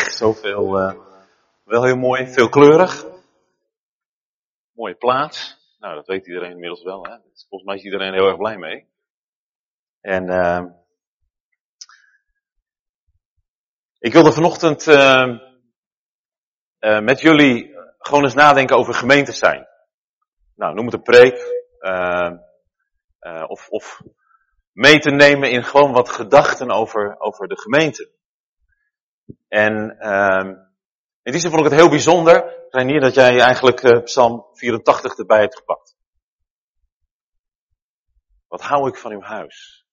Zoveel, uh, wel heel mooi, veelkleurig. Mooie plaats. Nou, dat weet iedereen inmiddels wel. Hè? Volgens mij is iedereen heel erg blij mee. En uh, ik wilde vanochtend uh, met jullie gewoon eens nadenken over gemeentes zijn. Nou, noem het een preek. of, of mee te nemen in gewoon wat gedachten over, over de gemeente. En uh, in die zin vond ik het heel bijzonder, Reinier, dat jij eigenlijk uh, Psalm 84 erbij hebt gepakt. Wat hou ik van uw huis?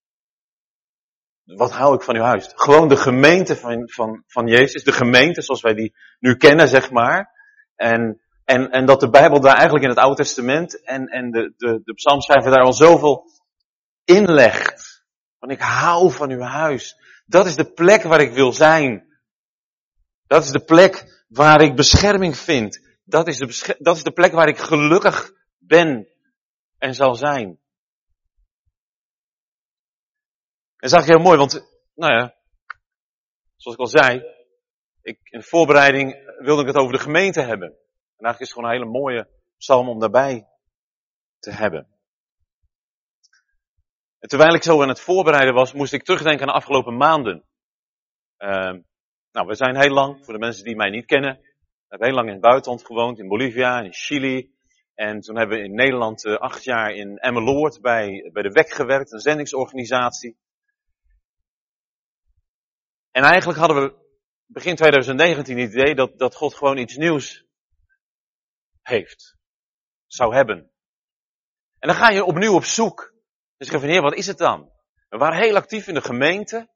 Wat hou ik van uw huis? Gewoon de gemeente van, van, van Jezus, de gemeente zoals wij die nu kennen, zeg maar. En, en, en dat de Bijbel daar eigenlijk in het Oude Testament en, en de, de, de psalmschrijver daar al zoveel inlegt. Want ik hou van uw huis. Dat is de plek waar ik wil zijn. Dat is de plek waar ik bescherming vind. Dat is de, dat is de plek waar ik gelukkig ben en zal zijn. En zag ik heel mooi, want, nou ja, zoals ik al zei, ik, in de voorbereiding wilde ik het over de gemeente hebben. En eigenlijk is het gewoon een hele mooie psalm om daarbij te hebben. En terwijl ik zo aan het voorbereiden was, moest ik terugdenken aan de afgelopen maanden. Uh, nou, we zijn heel lang, voor de mensen die mij niet kennen, we hebben heel lang in het buitenland gewoond, in Bolivia, in Chili. En toen hebben we in Nederland uh, acht jaar in Emmeloord bij, bij de WEC gewerkt, een zendingsorganisatie. En eigenlijk hadden we begin 2019 het idee dat, dat God gewoon iets nieuws heeft. Zou hebben. En dan ga je opnieuw op zoek. Dus ik zeg van, heer, wat is het dan? We waren heel actief in de gemeente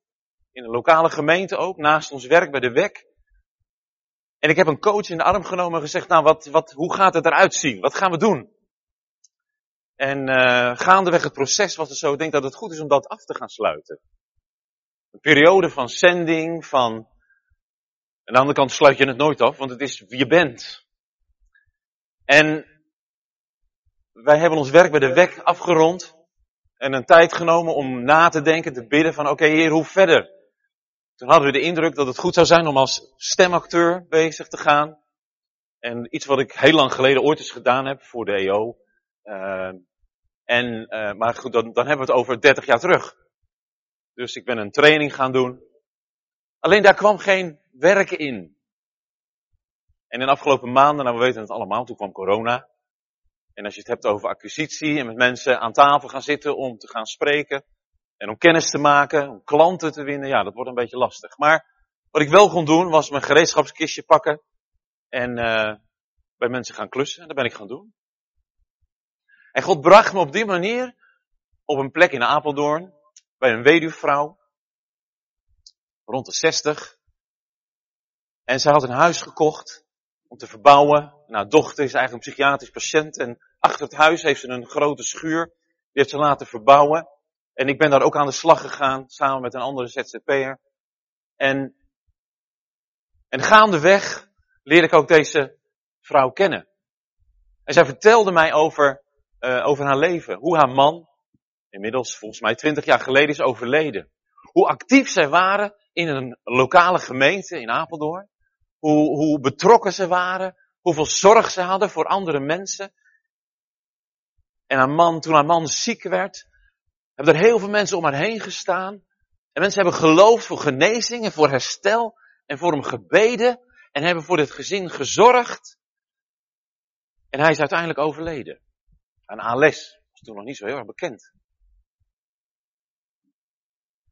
in een lokale gemeente ook, naast ons werk bij de WEC. En ik heb een coach in de arm genomen en gezegd, nou wat, wat, hoe gaat het eruit zien? Wat gaan we doen? En uh, gaandeweg het proces was het zo, ik denk dat het goed is om dat af te gaan sluiten. Een periode van zending, van... Aan de andere kant sluit je het nooit af, want het is wie je bent. En wij hebben ons werk bij de WEC afgerond. En een tijd genomen om na te denken, te bidden van oké okay, heer, hoe verder? Toen hadden we de indruk dat het goed zou zijn om als stemacteur bezig te gaan. En iets wat ik heel lang geleden ooit eens gedaan heb voor de EO. Uh, en, uh, maar goed, dan, dan hebben we het over 30 jaar terug. Dus ik ben een training gaan doen. Alleen daar kwam geen werken in. En in de afgelopen maanden, nou we weten het allemaal, toen kwam corona. En als je het hebt over acquisitie en met mensen aan tafel gaan zitten om te gaan spreken, en om kennis te maken, om klanten te winnen, ja, dat wordt een beetje lastig. Maar wat ik wel kon doen, was mijn gereedschapskistje pakken en uh, bij mensen gaan klussen. En dat ben ik gaan doen. En God bracht me op die manier op een plek in Apeldoorn, bij een weduwvrouw, rond de 60. En zij had een huis gekocht om te verbouwen. Nou, dochter is eigenlijk een psychiatrisch patiënt en achter het huis heeft ze een grote schuur. Die heeft ze laten verbouwen. En ik ben daar ook aan de slag gegaan, samen met een andere ZZP'er. En, en gaandeweg leerde ik ook deze vrouw kennen. En zij vertelde mij over, uh, over haar leven. Hoe haar man, inmiddels volgens mij twintig jaar geleden, is overleden. Hoe actief zij waren in een lokale gemeente in Apeldoorn. Hoe, hoe betrokken ze waren. Hoeveel zorg ze hadden voor andere mensen. En haar man, toen haar man ziek werd, hebben er heel veel mensen om haar heen gestaan. En mensen hebben geloofd voor genezing en voor herstel. En voor hem gebeden. En hebben voor dit gezin gezorgd. En hij is uiteindelijk overleden. Aan ALS. Was toen nog niet zo heel erg bekend.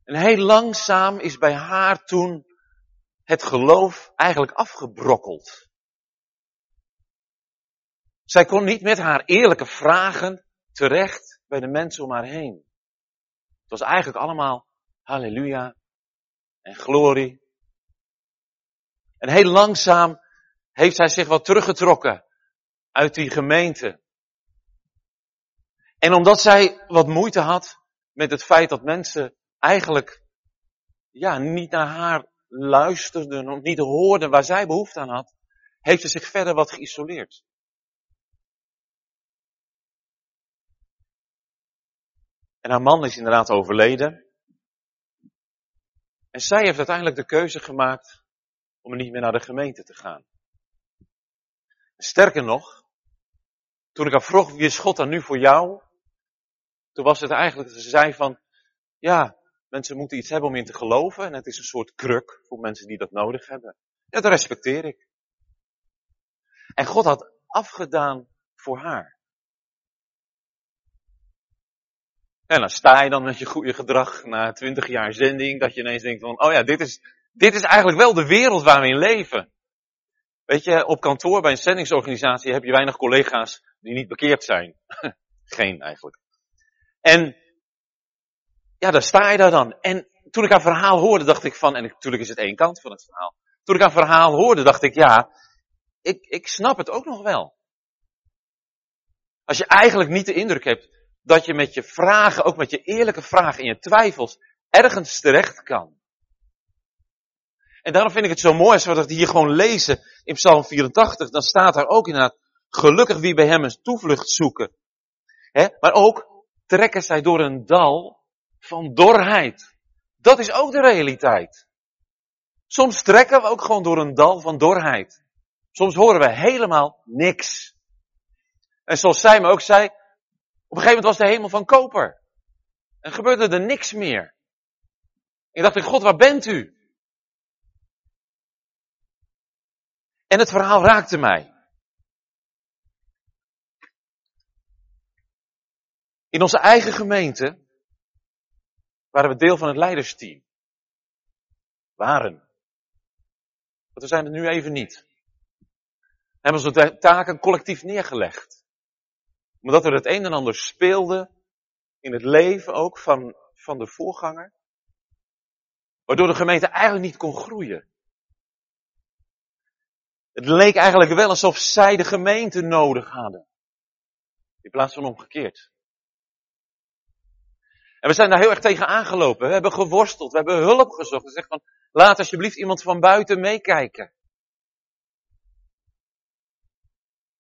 En heel langzaam is bij haar toen het geloof eigenlijk afgebrokkeld. Zij kon niet met haar eerlijke vragen terecht bij de mensen om haar heen. Het was eigenlijk allemaal halleluja en glorie. En heel langzaam heeft hij zich wat teruggetrokken uit die gemeente. En omdat zij wat moeite had met het feit dat mensen eigenlijk ja, niet naar haar luisterden of niet hoorden waar zij behoefte aan had, heeft ze zich verder wat geïsoleerd. En haar man is inderdaad overleden. En zij heeft uiteindelijk de keuze gemaakt om niet meer naar de gemeente te gaan. Sterker nog, toen ik haar vroeg, wie is God dan nu voor jou? Toen was het eigenlijk ze zei van, ja, mensen moeten iets hebben om in te geloven en het is een soort kruk voor mensen die dat nodig hebben. Dat respecteer ik. En God had afgedaan voor haar. En dan sta je dan met je goede gedrag na twintig jaar zending, dat je ineens denkt van, oh ja, dit is, dit is eigenlijk wel de wereld waar we in leven. Weet je, op kantoor bij een zendingsorganisatie heb je weinig collega's die niet bekeerd zijn. Geen eigenlijk. En ja, daar sta je daar dan. En toen ik haar verhaal hoorde, dacht ik van, en natuurlijk is het één kant van het verhaal. Toen ik haar verhaal hoorde, dacht ik, ja, ik, ik snap het ook nog wel. Als je eigenlijk niet de indruk hebt dat je met je vragen, ook met je eerlijke vragen en je twijfels, ergens terecht kan. En daarom vind ik het zo mooi als we dat hier gewoon lezen in Psalm 84. Dan staat daar ook inderdaad, gelukkig wie bij hem een toevlucht zoeken. He, maar ook trekken zij door een dal van dorheid. Dat is ook de realiteit. Soms trekken we ook gewoon door een dal van dorheid. Soms horen we helemaal niks. En zoals zij me ook zei, op een gegeven moment was de hemel van koper. En gebeurde er niks meer. Ik dacht, God, waar bent u? En het verhaal raakte mij. In onze eigen gemeente waren we deel van het leidersteam. Waren. Want we zijn het nu even niet. We hebben onze taken collectief neergelegd. Omdat er het een en ander speelde in het leven ook van, van de voorganger. Waardoor de gemeente eigenlijk niet kon groeien. Het leek eigenlijk wel alsof zij de gemeente nodig hadden. In plaats van omgekeerd. En we zijn daar heel erg tegen aangelopen. We hebben geworsteld, we hebben hulp gezocht. We zeggen van, laat alsjeblieft iemand van buiten meekijken.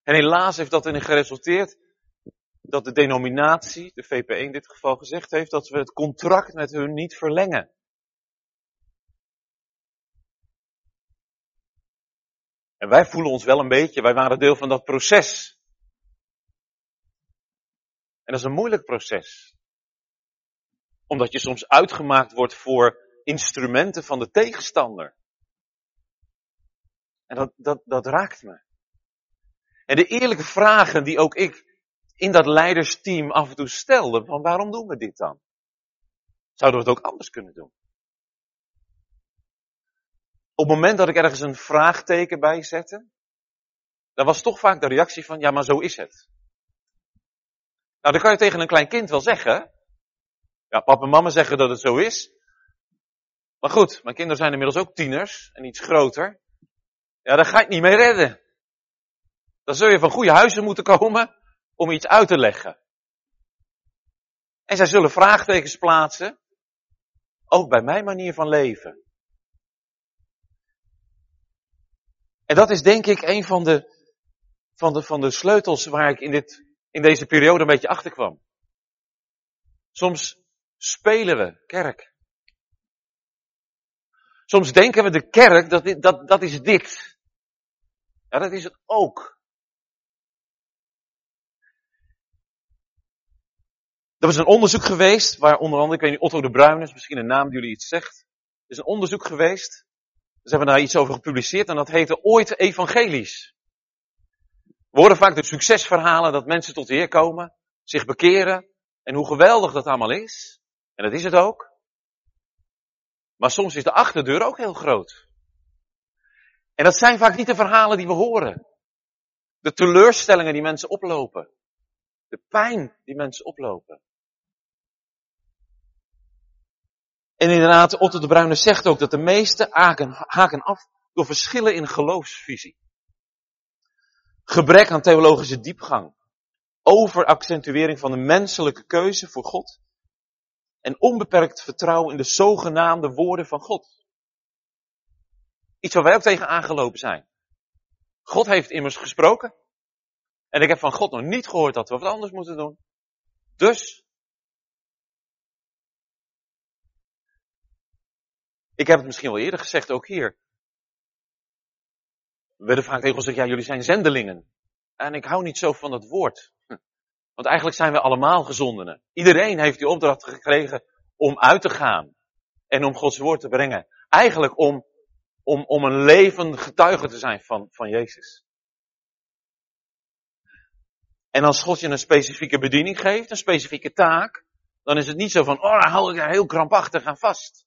En helaas heeft dat erin geresulteerd dat de denominatie, de VP1 in dit geval, gezegd heeft dat we het contract met hun niet verlengen. En wij voelen ons wel een beetje, wij waren deel van dat proces. En dat is een moeilijk proces. Omdat je soms uitgemaakt wordt voor instrumenten van de tegenstander. En dat, dat, dat raakt me. En de eerlijke vragen die ook ik in dat leidersteam af en toe stelde, van waarom doen we dit dan? Zouden we het ook anders kunnen doen? Op het moment dat ik ergens een vraagteken bij zette, dan was toch vaak de reactie van, ja maar zo is het. Nou, dan kan je tegen een klein kind wel zeggen. Ja, papa en mama zeggen dat het zo is. Maar goed, mijn kinderen zijn inmiddels ook tieners en iets groter. Ja, daar ga het niet mee redden. Dan zul je van goede huizen moeten komen om iets uit te leggen. En zij zullen vraagtekens plaatsen, ook bij mijn manier van leven. En dat is denk ik een van de, van de, van de sleutels waar ik in, dit, in deze periode een beetje achter kwam. Soms spelen we kerk. Soms denken we de kerk, dat, dat, dat is dit. Ja, dat is het ook. Er was een onderzoek geweest, waar onder andere, ik weet niet, Otto de Bruin is misschien een naam die jullie iets zegt. Er is een onderzoek geweest ze hebben daar iets over gepubliceerd en dat heette ooit evangelisch. We horen vaak de succesverhalen dat mensen tot de Heer komen, zich bekeren en hoe geweldig dat allemaal is. En dat is het ook. Maar soms is de achterdeur ook heel groot. En dat zijn vaak niet de verhalen die we horen. De teleurstellingen die mensen oplopen. De pijn die mensen oplopen. En inderdaad, Otto de Bruyne zegt ook dat de meeste haken, af door verschillen in geloofsvisie. Gebrek aan theologische diepgang. Overaccentuering van de menselijke keuze voor God. En onbeperkt vertrouwen in de zogenaamde woorden van God. Iets waar wij ook tegen aangelopen zijn. God heeft immers gesproken. En ik heb van God nog niet gehoord dat we wat anders moeten doen. Dus Ik heb het misschien wel eerder gezegd, ook hier. We werden vaak tegen gezegd, ja, jullie zijn zendelingen. En ik hou niet zo van dat woord. Want eigenlijk zijn we allemaal gezondenen. Iedereen heeft die opdracht gekregen om uit te gaan. En om Gods woord te brengen. Eigenlijk om, om, om een levend getuige te zijn van, van Jezus. En als God je een specifieke bediening geeft, een specifieke taak, dan is het niet zo van, oh, dan hou ik daar heel krampachtig aan vast.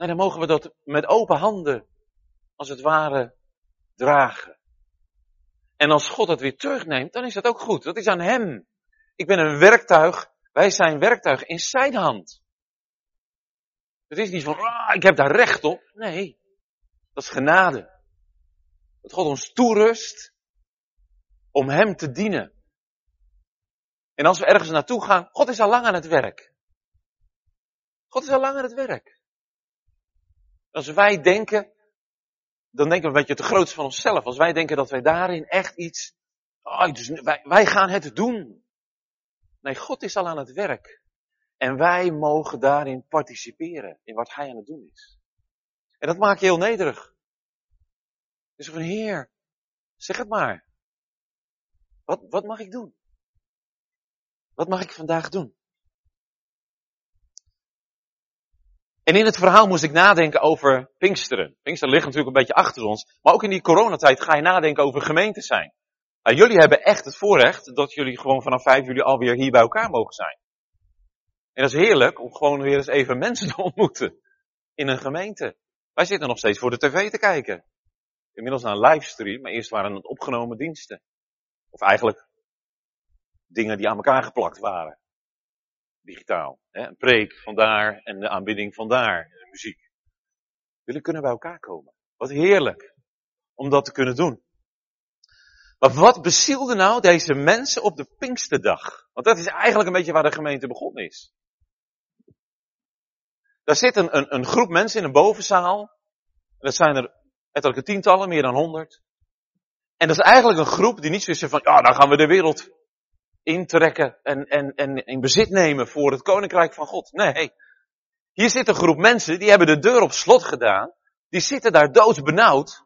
Nee, dan mogen we dat met open handen, als het ware, dragen. En als God het weer terugneemt, dan is dat ook goed. Dat is aan Hem. Ik ben een werktuig, wij zijn werktuig in zijn hand. Het is niet van, ah, ik heb daar recht op. Nee, dat is genade. Dat God ons toerust om Hem te dienen. En als we ergens naartoe gaan, God is al lang aan het werk. God is al lang aan het werk. Als wij denken, dan denken we een beetje te groot van onszelf. Als wij denken dat wij daarin echt iets, oh, dus wij, wij gaan het doen. Nee, God is al aan het werk. En wij mogen daarin participeren, in wat Hij aan het doen is. En dat maakt je heel nederig. Dus van Heer, zeg het maar. Wat, wat mag ik doen? Wat mag ik vandaag doen? En in het verhaal moest ik nadenken over Pinksteren. Pinksteren ligt natuurlijk een beetje achter ons. Maar ook in die coronatijd ga je nadenken over gemeente zijn. Nou, jullie hebben echt het voorrecht dat jullie gewoon vanaf 5 juli alweer hier bij elkaar mogen zijn. En dat is heerlijk om gewoon weer eens even mensen te ontmoeten. In een gemeente. Wij zitten nog steeds voor de tv te kijken. Inmiddels naar een livestream, maar eerst waren het opgenomen diensten. Of eigenlijk dingen die aan elkaar geplakt waren. Digitaal. Hè? Een preek vandaar en de aanbidding vandaar. De muziek. Jullie kunnen bij elkaar komen. Wat heerlijk. Om dat te kunnen doen. Maar wat bezielde nou deze mensen op de Pinksterdag? Want dat is eigenlijk een beetje waar de gemeente begonnen is. Daar zit een, een, groep mensen in een bovenzaal. En dat zijn er etterlijke tientallen, meer dan honderd. En dat is eigenlijk een groep die niet zo zegt van, ja, dan gaan we de wereld intrekken en, en, en in bezit nemen voor het koninkrijk van God. Nee. Hier zit een groep mensen, die hebben de deur op slot gedaan. Die zitten daar doodsbenauwd.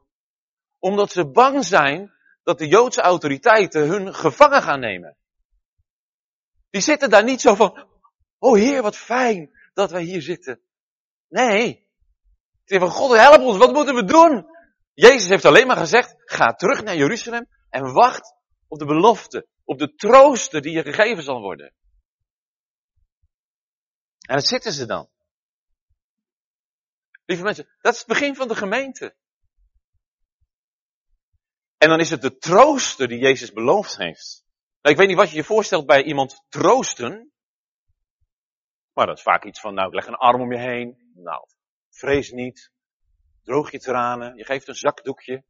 Omdat ze bang zijn dat de Joodse autoriteiten hun gevangen gaan nemen. Die zitten daar niet zo van, oh heer, wat fijn dat wij hier zitten. Nee. Ze van, God help ons, wat moeten we doen? Jezus heeft alleen maar gezegd, ga terug naar Jeruzalem en wacht op de belofte, op de troosten die je gegeven zal worden. En dat zitten ze dan. Lieve mensen, dat is het begin van de gemeente. En dan is het de trooster die Jezus beloofd heeft. Nou, ik weet niet wat je je voorstelt bij iemand troosten. Maar dat is vaak iets van, nou, ik leg een arm om je heen. Nou, vrees niet. Droog je tranen. Je geeft een zakdoekje.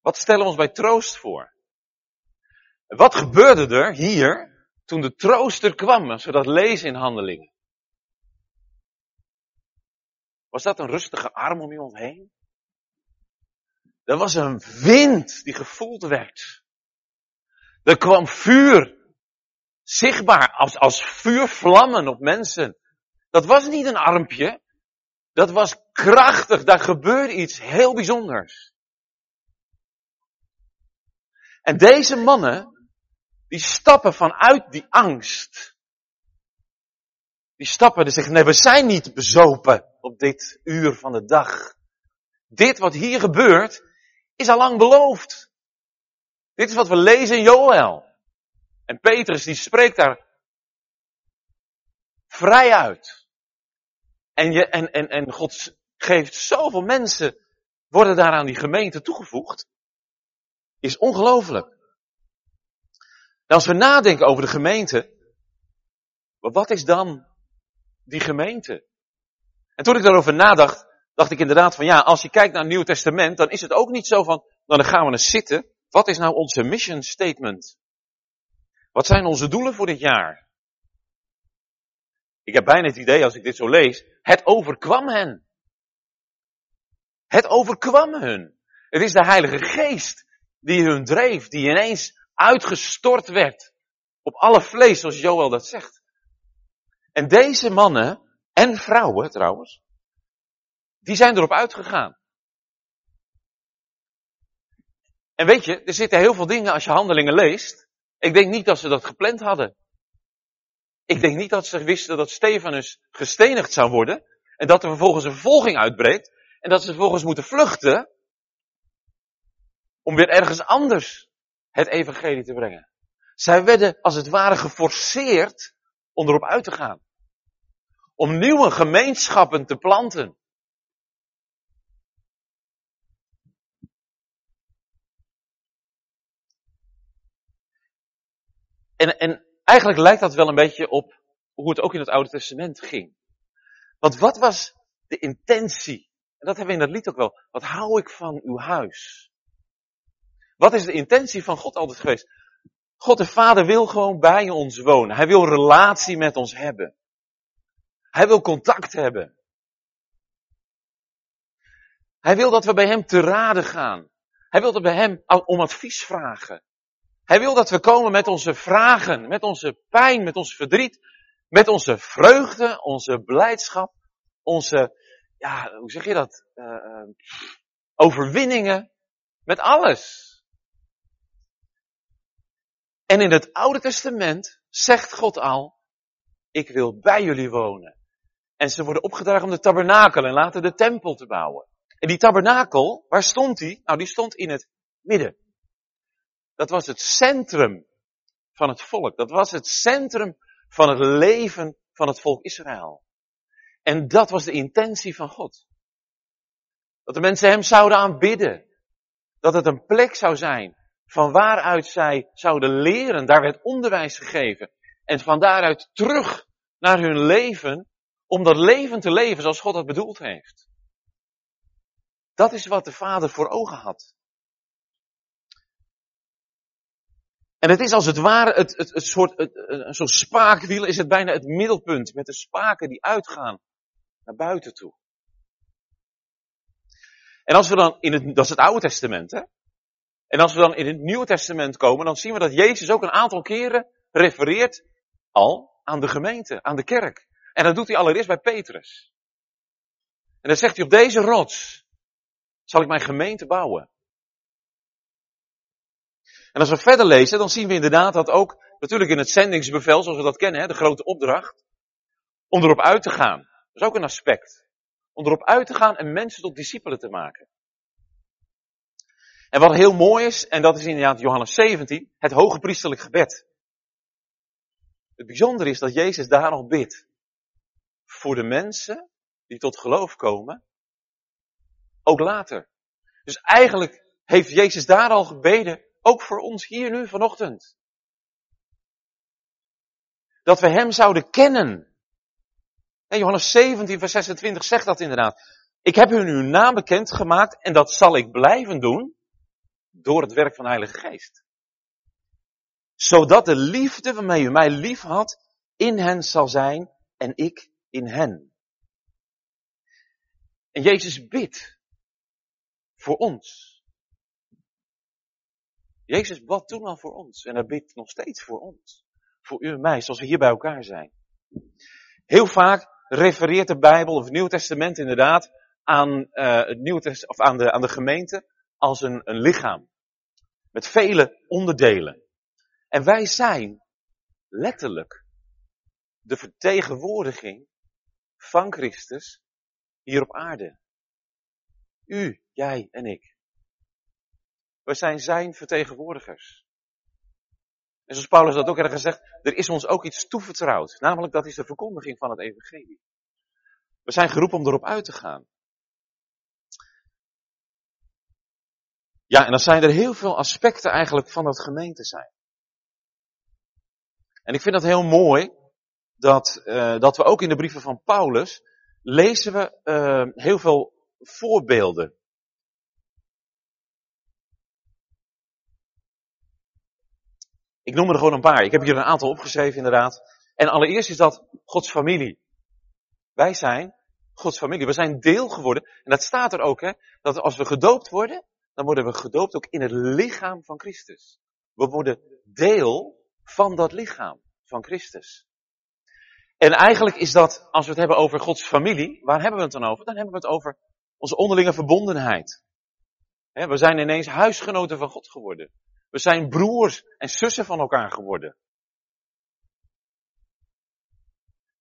Wat stellen we ons bij troost voor? Wat gebeurde er hier toen de trooster kwam, als we dat lezen in handelingen? Was dat een rustige arm om iemand heen? Er was een wind die gevoeld werd. Er kwam vuur. Zichtbaar als, als vuurvlammen op mensen. Dat was niet een armpje. Dat was krachtig. Daar gebeurde iets heel bijzonders. En deze mannen, die stappen vanuit die angst. Die stappen en zeggen, nee, we zijn niet bezopen op dit uur van de dag. Dit wat hier gebeurt, is al lang beloofd. Dit is wat we lezen in Joël. En Petrus die spreekt daar vrij uit. En, je, en, en, en God geeft zoveel mensen, worden daar aan die gemeente toegevoegd. Is ongelooflijk. Als we nadenken over de gemeente, wat is dan die gemeente? En toen ik daarover nadacht, dacht ik inderdaad van ja, als je kijkt naar het Nieuw Testament, dan is het ook niet zo van, dan gaan we eens zitten. Wat is nou onze mission statement? Wat zijn onze doelen voor dit jaar? Ik heb bijna het idee, als ik dit zo lees, het overkwam hen. Het overkwam hun. Het is de Heilige Geest die hun dreef, die ineens uitgestort werd op alle vlees, zoals Joel dat zegt. En deze mannen, en vrouwen trouwens, die zijn erop uitgegaan. En weet je, er zitten heel veel dingen als je handelingen leest. Ik denk niet dat ze dat gepland hadden. Ik denk niet dat ze wisten dat Stefanus gestenigd zou worden. En dat er vervolgens een vervolging uitbreekt. En dat ze vervolgens moeten vluchten. Om weer ergens anders het evangelie te brengen. Zij werden als het ware geforceerd om erop uit te gaan. Om nieuwe gemeenschappen te planten. En, en eigenlijk lijkt dat wel een beetje op hoe het ook in het Oude Testament ging. Want wat was de intentie? En dat hebben we in dat lied ook wel. Wat hou ik van uw huis? Wat is de intentie van God altijd geweest? God de Vader wil gewoon bij ons wonen. Hij wil relatie met ons hebben. Hij wil contact hebben. Hij wil dat we bij Hem te raden gaan. Hij wil dat we bij Hem om advies vragen. Hij wil dat we komen met onze vragen, met onze pijn, met ons verdriet, met onze vreugde, onze blijdschap, onze, ja, hoe zeg je dat? Uh, overwinningen, met alles. En in het Oude Testament zegt God al, ik wil bij jullie wonen. En ze worden opgedragen om de tabernakel en later de tempel te bouwen. En die tabernakel, waar stond die? Nou, die stond in het midden. Dat was het centrum van het volk. Dat was het centrum van het leven van het volk Israël. En dat was de intentie van God. Dat de mensen hem zouden aanbidden. Dat het een plek zou zijn van waaruit zij zouden leren. Daar werd onderwijs gegeven. En van daaruit terug naar hun leven, om dat leven te leven zoals God dat bedoeld heeft. Dat is wat de Vader voor ogen had. En het is als het ware het, het, het soort, het, een soort spaakwiel is het bijna het middelpunt met de spaken die uitgaan naar buiten toe. En als we dan in het, dat is het Oude Testament, hè? En als we dan in het Nieuwe Testament komen, dan zien we dat Jezus ook een aantal keren refereert al aan de gemeente, aan de kerk. En dat doet hij allereerst bij Petrus. En dan zegt hij, op deze rots zal ik mijn gemeente bouwen. En als we verder lezen, dan zien we inderdaad dat ook, natuurlijk in het zendingsbevel, zoals we dat kennen, hè, de grote opdracht, om erop uit te gaan. Dat is ook een aspect. Om erop uit te gaan en mensen tot discipelen te maken. En wat heel mooi is, en dat is inderdaad Johannes 17, het hoge priesterlijk gebed. Het bijzondere is dat Jezus daar nog bidt. Voor de mensen die tot geloof komen, ook later. Dus eigenlijk heeft Jezus daar al gebeden ook voor ons hier nu vanochtend. Dat we Hem zouden kennen. En Johannes 17, vers 26 zegt dat inderdaad. Ik heb hun uw naam bekend gemaakt en dat zal ik blijven doen door het werk van de Heilige Geest. Zodat de liefde waarmee u mij lief had in hen zal zijn en ik in hen. En Jezus bidt voor ons. Jezus bad toen al voor ons en hij bidt nog steeds voor ons. Voor u en mij, zoals we hier bij elkaar zijn. Heel vaak refereert de Bijbel of het Nieuw Testament inderdaad aan, uh, het Nieuw of aan, de, aan de gemeente als een, een lichaam. Met vele onderdelen. En wij zijn letterlijk de vertegenwoordiging van Christus hier op aarde. U, jij en ik. We zijn zijn vertegenwoordigers. En zoals Paulus dat ook ergens zegt, er is ons ook iets toevertrouwd. Namelijk dat is de verkondiging van het evangelie. We zijn geroepen om erop uit te gaan. Ja, en dan zijn er heel veel aspecten eigenlijk van dat gemeente zijn. En ik vind dat heel mooi dat, uh, dat we ook in de brieven van Paulus lezen we uh, heel veel voorbeelden Ik noem er gewoon een paar. Ik heb hier een aantal opgeschreven inderdaad. En allereerst is dat Gods familie. Wij zijn Gods familie. We zijn deel geworden. En dat staat er ook, hè. Dat als we gedoopt worden, dan worden we gedoopt ook in het lichaam van Christus. We worden deel van dat lichaam van Christus. En eigenlijk is dat, als we het hebben over Gods familie, waar hebben we het dan over? Dan hebben we het over onze onderlinge verbondenheid. we zijn ineens huisgenoten van God geworden. We zijn broers en zussen van elkaar geworden.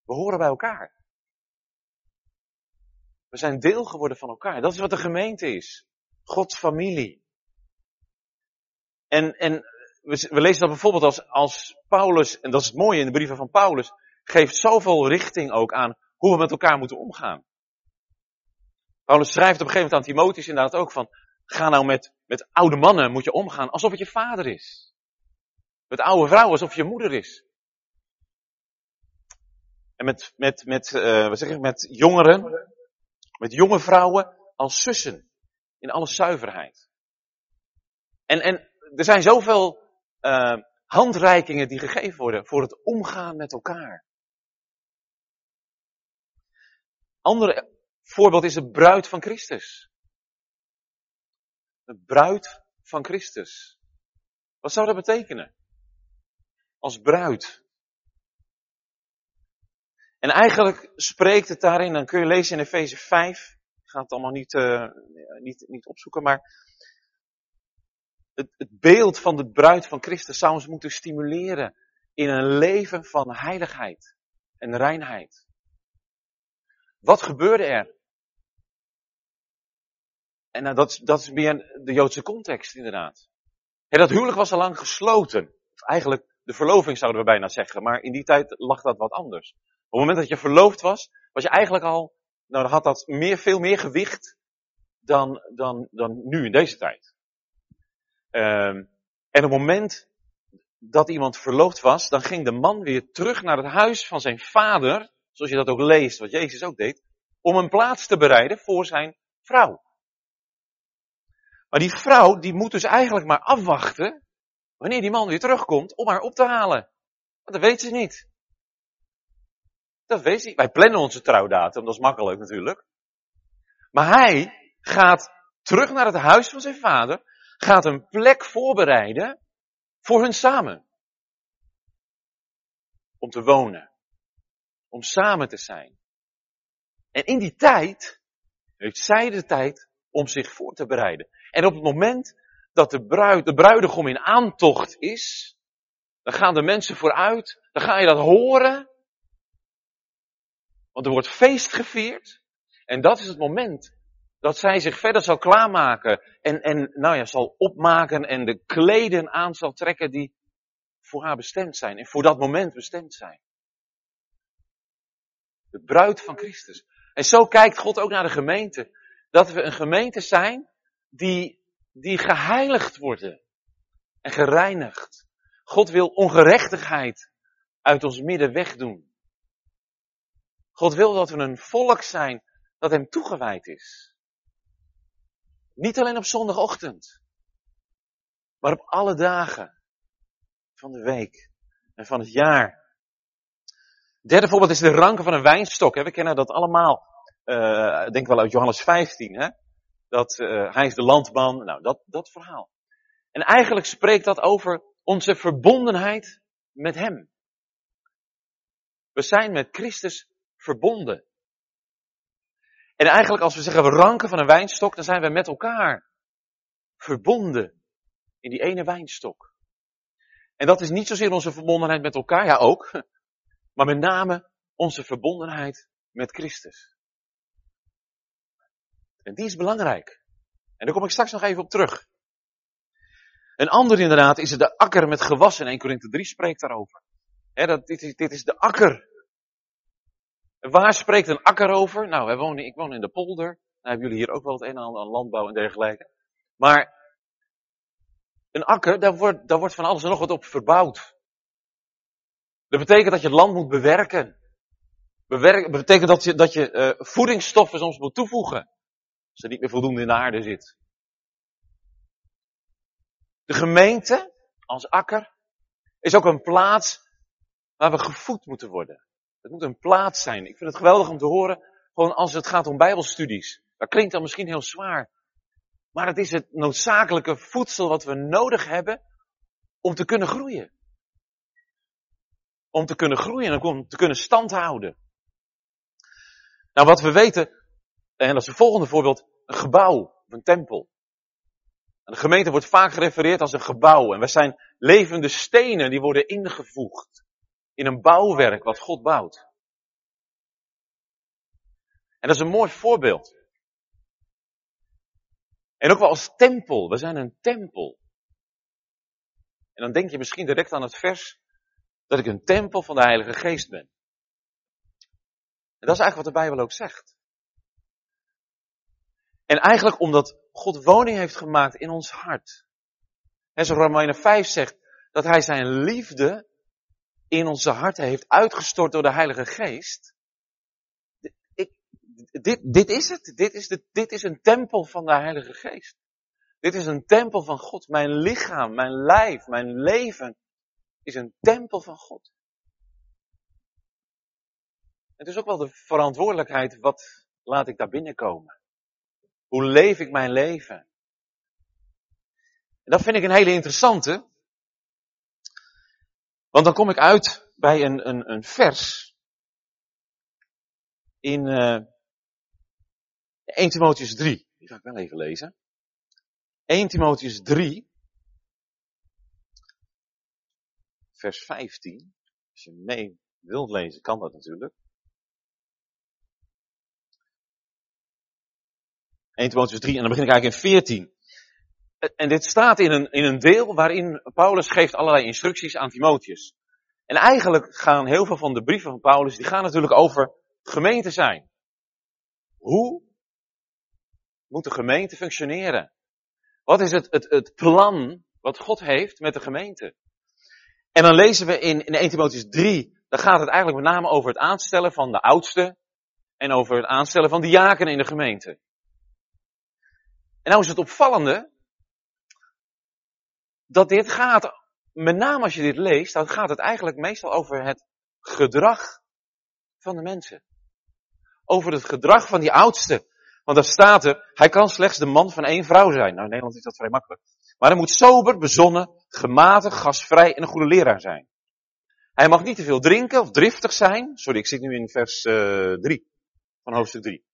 We horen bij elkaar. We zijn deel geworden van elkaar. Dat is wat de gemeente is. Gods familie. En, en we, we lezen dat bijvoorbeeld als, als Paulus, en dat is het mooie in de brieven van Paulus, geeft zoveel richting ook aan hoe we met elkaar moeten omgaan. Paulus schrijft op een gegeven moment aan Timotheus inderdaad ook van, ga nou met, met oude mannen moet je omgaan alsof het je vader is. Met oude vrouwen alsof je moeder is. En met, met, met, uh, wat zeg ik, met jongeren, met jonge vrouwen als zussen. In alle zuiverheid. En, en er zijn zoveel uh, handreikingen die gegeven worden voor het omgaan met elkaar. Andere voorbeeld is de bruid van Christus. De bruid van Christus. Wat zou dat betekenen? Als bruid. En eigenlijk spreekt het daarin, dan kun je lezen in Efeze 5. Ga het allemaal niet, uh, niet, niet opzoeken, maar het, het beeld van de bruid van Christus zou ons moeten stimuleren in een leven van heiligheid en reinheid. Wat gebeurde er? En nou, dat, dat is meer de Joodse context inderdaad. Dat huwelijk was al lang gesloten. Of eigenlijk de verloving zouden we bijna zeggen, maar in die tijd lag dat wat anders. Op het moment dat je verloofd was, was je eigenlijk al, nou dan had dat meer, veel meer gewicht dan, dan, dan nu in deze tijd. Um, en op het moment dat iemand verloofd was, dan ging de man weer terug naar het huis van zijn vader, zoals je dat ook leest, wat Jezus ook deed, om een plaats te bereiden voor zijn vrouw. Maar die vrouw, die moet dus eigenlijk maar afwachten, wanneer die man weer terugkomt, om haar op te halen. Want dat weet ze niet. Dat niet. Wij plannen onze trouwdatum, dat is makkelijk natuurlijk. Maar hij gaat terug naar het huis van zijn vader, gaat een plek voorbereiden voor hun samen. Om te wonen. Om samen te zijn. En in die tijd heeft zij de tijd om zich voor te bereiden. En op het moment dat de, bruid, de bruidegom in aantocht is, dan gaan de mensen vooruit, dan ga je dat horen. Want er wordt feest gevierd. En dat is het moment dat zij zich verder zal klaarmaken en, en nou ja, zal opmaken en de kleden aan zal trekken die voor haar bestemd zijn en voor dat moment bestemd zijn. De bruid van Christus. En zo kijkt God ook naar de gemeente. Dat we een gemeente zijn die, die geheiligd worden en gereinigd. God wil ongerechtigheid uit ons midden wegdoen. God wil dat we een volk zijn dat hem toegewijd is. Niet alleen op zondagochtend, maar op alle dagen van de week en van het jaar. Derde voorbeeld is de ranken van een wijnstok. We kennen dat allemaal, uh, denk wel uit Johannes 15. Hè? Dat uh, hij is de landman. Nou, dat, dat verhaal. En eigenlijk spreekt dat over onze verbondenheid met hem. We zijn met Christus verbonden. En eigenlijk als we zeggen we ranken van een wijnstok, dan zijn we met elkaar verbonden in die ene wijnstok. En dat is niet zozeer onze verbondenheid met elkaar, ja ook, maar met name onze verbondenheid met Christus. En die is belangrijk. En daar kom ik straks nog even op terug. Een ander inderdaad is het de akker met gewassen. 1 Korinthe 3 spreekt daarover. dat, dit, is, dit is de akker Waar spreekt een akker over? Nou, wonen, ik woon in de polder. Nou hebben jullie hier ook wel het een en ander aan landbouw en dergelijke. Maar een akker, daar wordt, daar wordt van alles en nog wat op verbouwd. Dat betekent dat je het land moet bewerken. Bewerken betekent dat je, dat je uh, voedingsstoffen soms moet toevoegen. Als er niet meer voldoende in de aarde zit. De gemeente, als akker, is ook een plaats waar we gevoed moeten worden. Het moet een plaats zijn. Ik vind het geweldig om te horen, gewoon als het gaat om bijbelstudies. Dat klinkt dan misschien heel zwaar. Maar het is het noodzakelijke voedsel wat we nodig hebben om te kunnen groeien. Om te kunnen groeien en om te kunnen standhouden. Nou, wat we weten, en dat is het volgende voorbeeld, een gebouw, een tempel. De gemeente wordt vaak gerefereerd als een gebouw. En we zijn levende stenen die worden ingevoegd in een bouwwerk wat God bouwt. En dat is een mooi voorbeeld. En ook wel als tempel. We zijn een tempel. En dan denk je misschien direct aan het vers dat ik een tempel van de Heilige Geest ben. En dat is eigenlijk wat de Bijbel ook zegt. En eigenlijk omdat God woning heeft gemaakt in ons hart. En zoals Romeinen 5 zegt, dat hij zijn liefde in onze harten heeft uitgestort door de Heilige Geest. Dit, dit is het. Dit is, de, dit is een tempel van de Heilige Geest. Dit is een tempel van God. Mijn lichaam, mijn lijf, mijn leven is een tempel van God. Het is ook wel de verantwoordelijkheid, wat laat ik daar binnenkomen? Hoe leef ik mijn leven? En dat vind ik een hele interessante. Want dan kom ik uit bij een, een, een vers. In uh, 1 Timotheus 3. Die ga ik wel even lezen. 1 Timotheus 3. Vers 15. Als je mee wilt lezen, kan dat natuurlijk. 1 Timotheus 3 en dan begin ik eigenlijk in 14. En dit staat in een, in een deel waarin Paulus geeft allerlei instructies aan Timotheus. En eigenlijk gaan heel veel van de brieven van Paulus, die gaan natuurlijk over gemeente zijn. Hoe moet de gemeente functioneren? Wat is het, het, het plan wat God heeft met de gemeente? En dan lezen we in, in 1 Timotheus 3, dan gaat het eigenlijk met name over het aanstellen van de oudste en over het aanstellen van diakenen in de gemeente. En nou is het opvallende dat dit gaat, met name als je dit leest, dan gaat het eigenlijk meestal over het gedrag van de mensen. Over het gedrag van die oudste. Want daar staat er, hij kan slechts de man van één vrouw zijn. Nou, in Nederland is dat vrij makkelijk. Maar hij moet sober, bezonnen, gematigd, gastvrij en een goede leraar zijn. Hij mag niet te veel drinken of driftig zijn. Sorry, ik zit nu in vers uh, eh, 3 van hoofdstuk 3.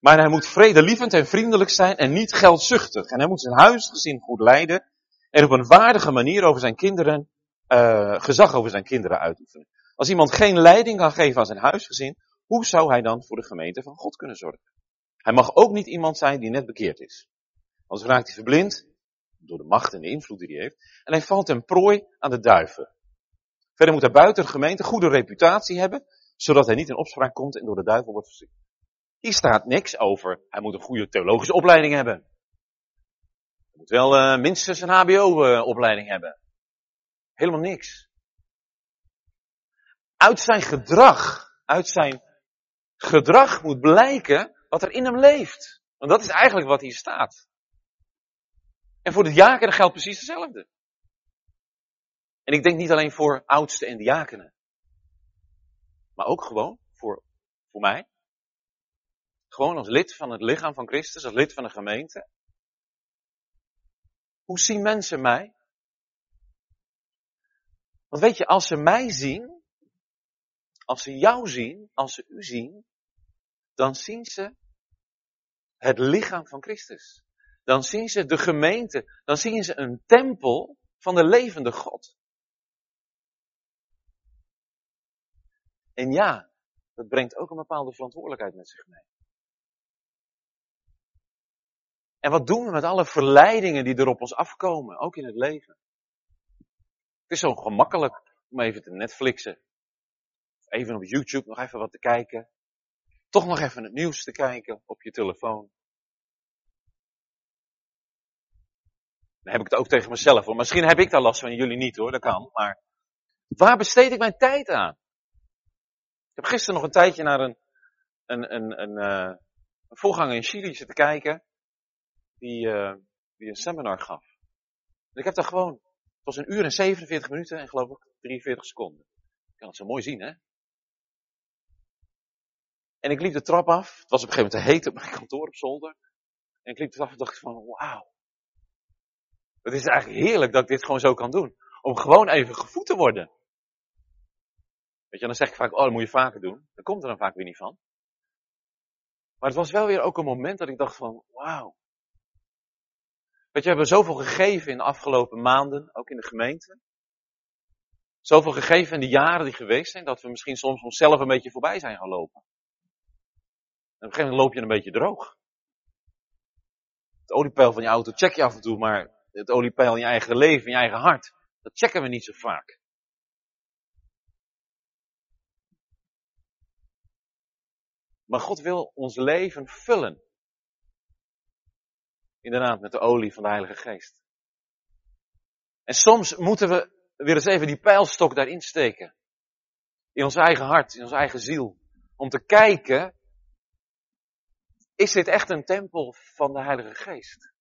Maar hij moet vredelievend en vriendelijk zijn en niet geldzuchtig. En hij moet zijn huisgezin goed leiden en op een waardige manier over zijn kinderen, uh, gezag over zijn kinderen uitoefenen. Als iemand geen leiding kan geven aan zijn huisgezin, hoe zou hij dan voor de gemeente van God kunnen zorgen? Hij mag ook niet iemand zijn die net bekeerd is. Anders raakt hij verblind door de macht en de invloed die hij heeft. En hij valt ten prooi aan de duiven. Verder moet hij buiten de gemeente goede reputatie hebben, zodat hij niet in opspraak komt en door de duivel wordt verziekt. Hier staat niks over, hij moet een goede theologische opleiding hebben. Moet wel uh, minstens een HBO-opleiding hebben. Helemaal niks. Uit zijn gedrag, uit zijn gedrag moet blijken wat er in hem leeft. Want dat is eigenlijk wat hier staat. En voor de diakenen geldt precies hetzelfde. En ik denk niet alleen voor oudsten en diakenen. Maar ook gewoon voor, voor mij. Gewoon als lid van het lichaam van Christus, als lid van de gemeente. Hoe zien mensen mij? Want weet je, als ze mij zien, als ze jou zien, als ze u zien, dan zien ze het lichaam van Christus. Dan zien ze de gemeente, dan zien ze een tempel van de levende God. En ja, dat brengt ook een bepaalde verantwoordelijkheid met zich mee. En wat doen we met alle verleidingen die er op ons afkomen, ook in het leven? Het is zo gemakkelijk om even te Netflixen. Even op YouTube nog even wat te kijken. Toch nog even het nieuws te kijken op je telefoon. Dan heb ik het ook tegen mezelf hoor. Misschien heb ik daar last van, jullie niet hoor, dat kan. Maar waar besteed ik mijn tijd aan? Ik heb gisteren nog een tijdje naar een, een, een, een, uh, een voorganger in Chili zitten kijken die, uh, die een seminar gaf. En ik heb daar gewoon, het was een uur en 47 minuten en geloof ik 43 seconden. Ik kan het zo mooi zien, hè? En ik liep de trap af. Het was op een gegeven moment te heet op mijn kantoor op zolder. En ik liep de trap af en dacht van, wauw. Het is eigenlijk heerlijk dat ik dit gewoon zo kan doen. Om gewoon even gevoed te worden. Weet je, dan zeg ik vaak, oh, dat moet je vaker doen. Dat komt er dan vaak weer niet van. Maar het was wel weer ook een moment dat ik dacht van, wauw. Weet je, we hebben zoveel gegeven in de afgelopen maanden, ook in de gemeente. Zoveel gegeven in de jaren die geweest zijn, dat we misschien soms onszelf een beetje voorbij zijn gaan lopen. En op een gegeven moment loop je een beetje droog. Het oliepeil van je auto check je af en toe, maar het oliepeil in je eigen leven, in je eigen hart, dat checken we niet zo vaak. Maar God wil ons leven vullen. Inderdaad, met de olie van de Heilige Geest. En soms moeten we weer eens even die pijlstok daarin steken. In ons eigen hart, in ons eigen ziel. Om te kijken, is dit echt een tempel van de Heilige Geest?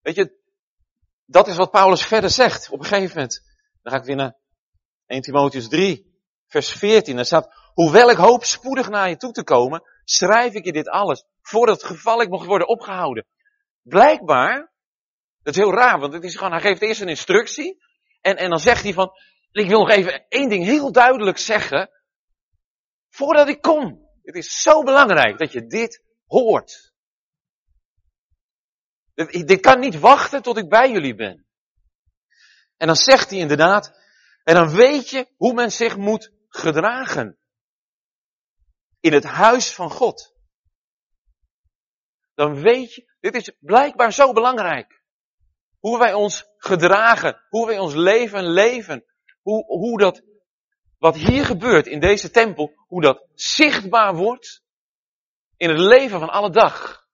Weet je, dat is wat Paulus verder zegt. Op een gegeven moment, dan ga ik weer naar 1 Timotheus 3, vers 14. Daar staat, hoewel ik hoop spoedig naar je toe te komen, schrijf ik je dit alles, voordat het geval ik mocht worden opgehouden. Blijkbaar, dat is heel raar, want het is gewoon, hij geeft eerst een instructie, en, en dan zegt hij van, ik wil nog even één ding heel duidelijk zeggen, voordat ik kom. Het is zo belangrijk dat je dit hoort. Dit kan niet wachten tot ik bij jullie ben. En dan zegt hij inderdaad, en dan weet je hoe men zich moet gedragen. In het huis van God. Dan weet je, dit is blijkbaar zo belangrijk. Hoe wij ons gedragen, hoe wij ons leven leven. Hoe, hoe dat, wat hier gebeurt in deze tempel, hoe dat zichtbaar wordt in het leven van alle dag.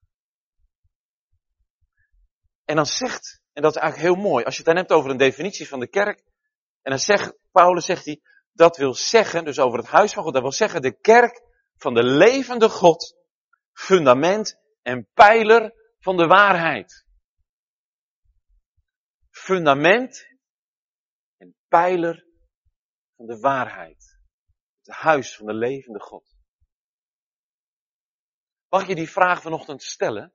En dan zegt, en dat is eigenlijk heel mooi, als je het dan hebt over een definitie van de kerk, en dan zegt Paulus, zegt hij, dat wil zeggen, dus over het huis van God, dat wil zeggen de kerk van de levende God, fundament en pijler van de waarheid. Fundament en pijler van de waarheid. Het huis van de levende God. Mag je die vraag vanochtend stellen?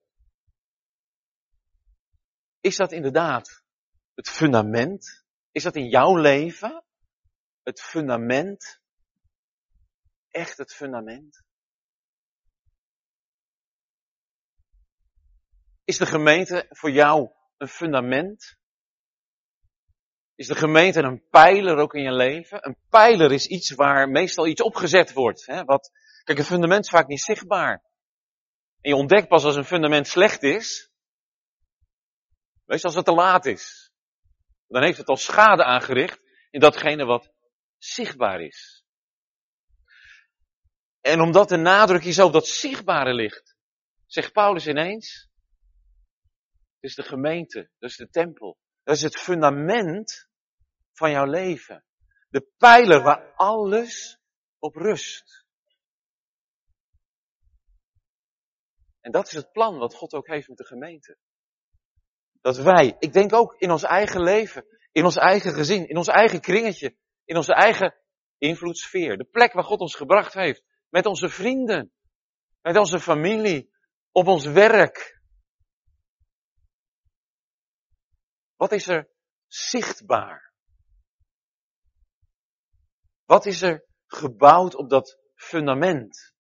Is dat inderdaad het fundament? Is dat in jouw leven het fundament? Echt het fundament? Is de gemeente voor jou een fundament? Is de gemeente een pijler ook in je leven? Een pijler is iets waar meestal iets opgezet wordt. Hè? Wat, kijk, een fundament is vaak niet zichtbaar. En je ontdekt pas als een fundament slecht is, Wees als het te laat is. Dan heeft het al schade aangericht in datgene wat zichtbaar is. En omdat de nadruk hier zo op dat zichtbare ligt, zegt Paulus ineens, is de gemeente, dat is de tempel, dat is het fundament van jouw leven. De pijler waar alles op rust. En dat is het plan wat God ook heeft met de gemeente. Dat wij, ik denk ook in ons eigen leven, in ons eigen gezin, in ons eigen kringetje, in onze eigen invloedssfeer, de plek waar God ons gebracht heeft, met onze vrienden, met onze familie, op ons werk. Wat is er zichtbaar? Wat is er gebouwd op dat fundament?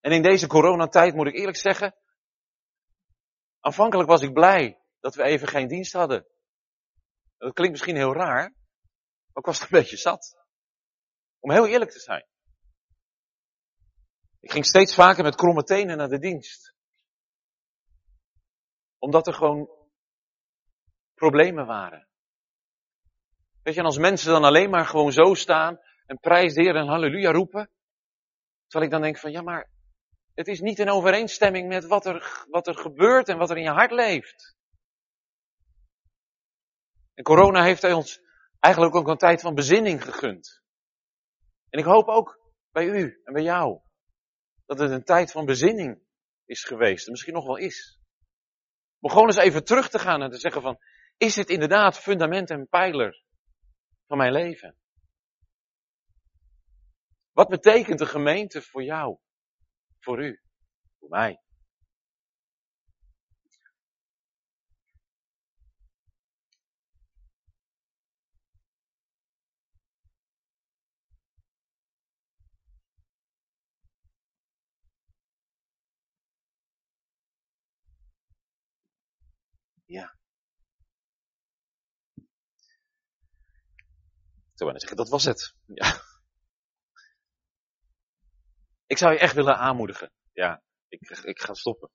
En in deze coronatijd moet ik eerlijk zeggen, aanvankelijk was ik blij dat we even geen dienst hadden. Dat klinkt misschien heel raar, maar ik was een beetje zat. Om heel eerlijk te zijn. Ik ging steeds vaker met kromme tenen naar de dienst. Omdat er gewoon problemen waren. Weet je, en als mensen dan alleen maar gewoon zo staan en prijs de Heer en halleluja roepen. Terwijl ik dan denk van, ja maar, het is niet in overeenstemming met wat er, wat er gebeurt en wat er in je hart leeft. En corona heeft ons eigenlijk ook een tijd van bezinning gegund. En ik hoop ook bij u en bij jou dat het een tijd van bezinning is geweest en misschien nog wel is. Om gewoon eens even terug te gaan en te zeggen van, is dit inderdaad fundament en pijler van mijn leven? Wat betekent de gemeente voor jou? Voor u. Voor mij. Ja. Zo bijna zeggen, dat was het. Ja. Ik zou je echt willen aanmoedigen. Ja, ik, ik ga stoppen.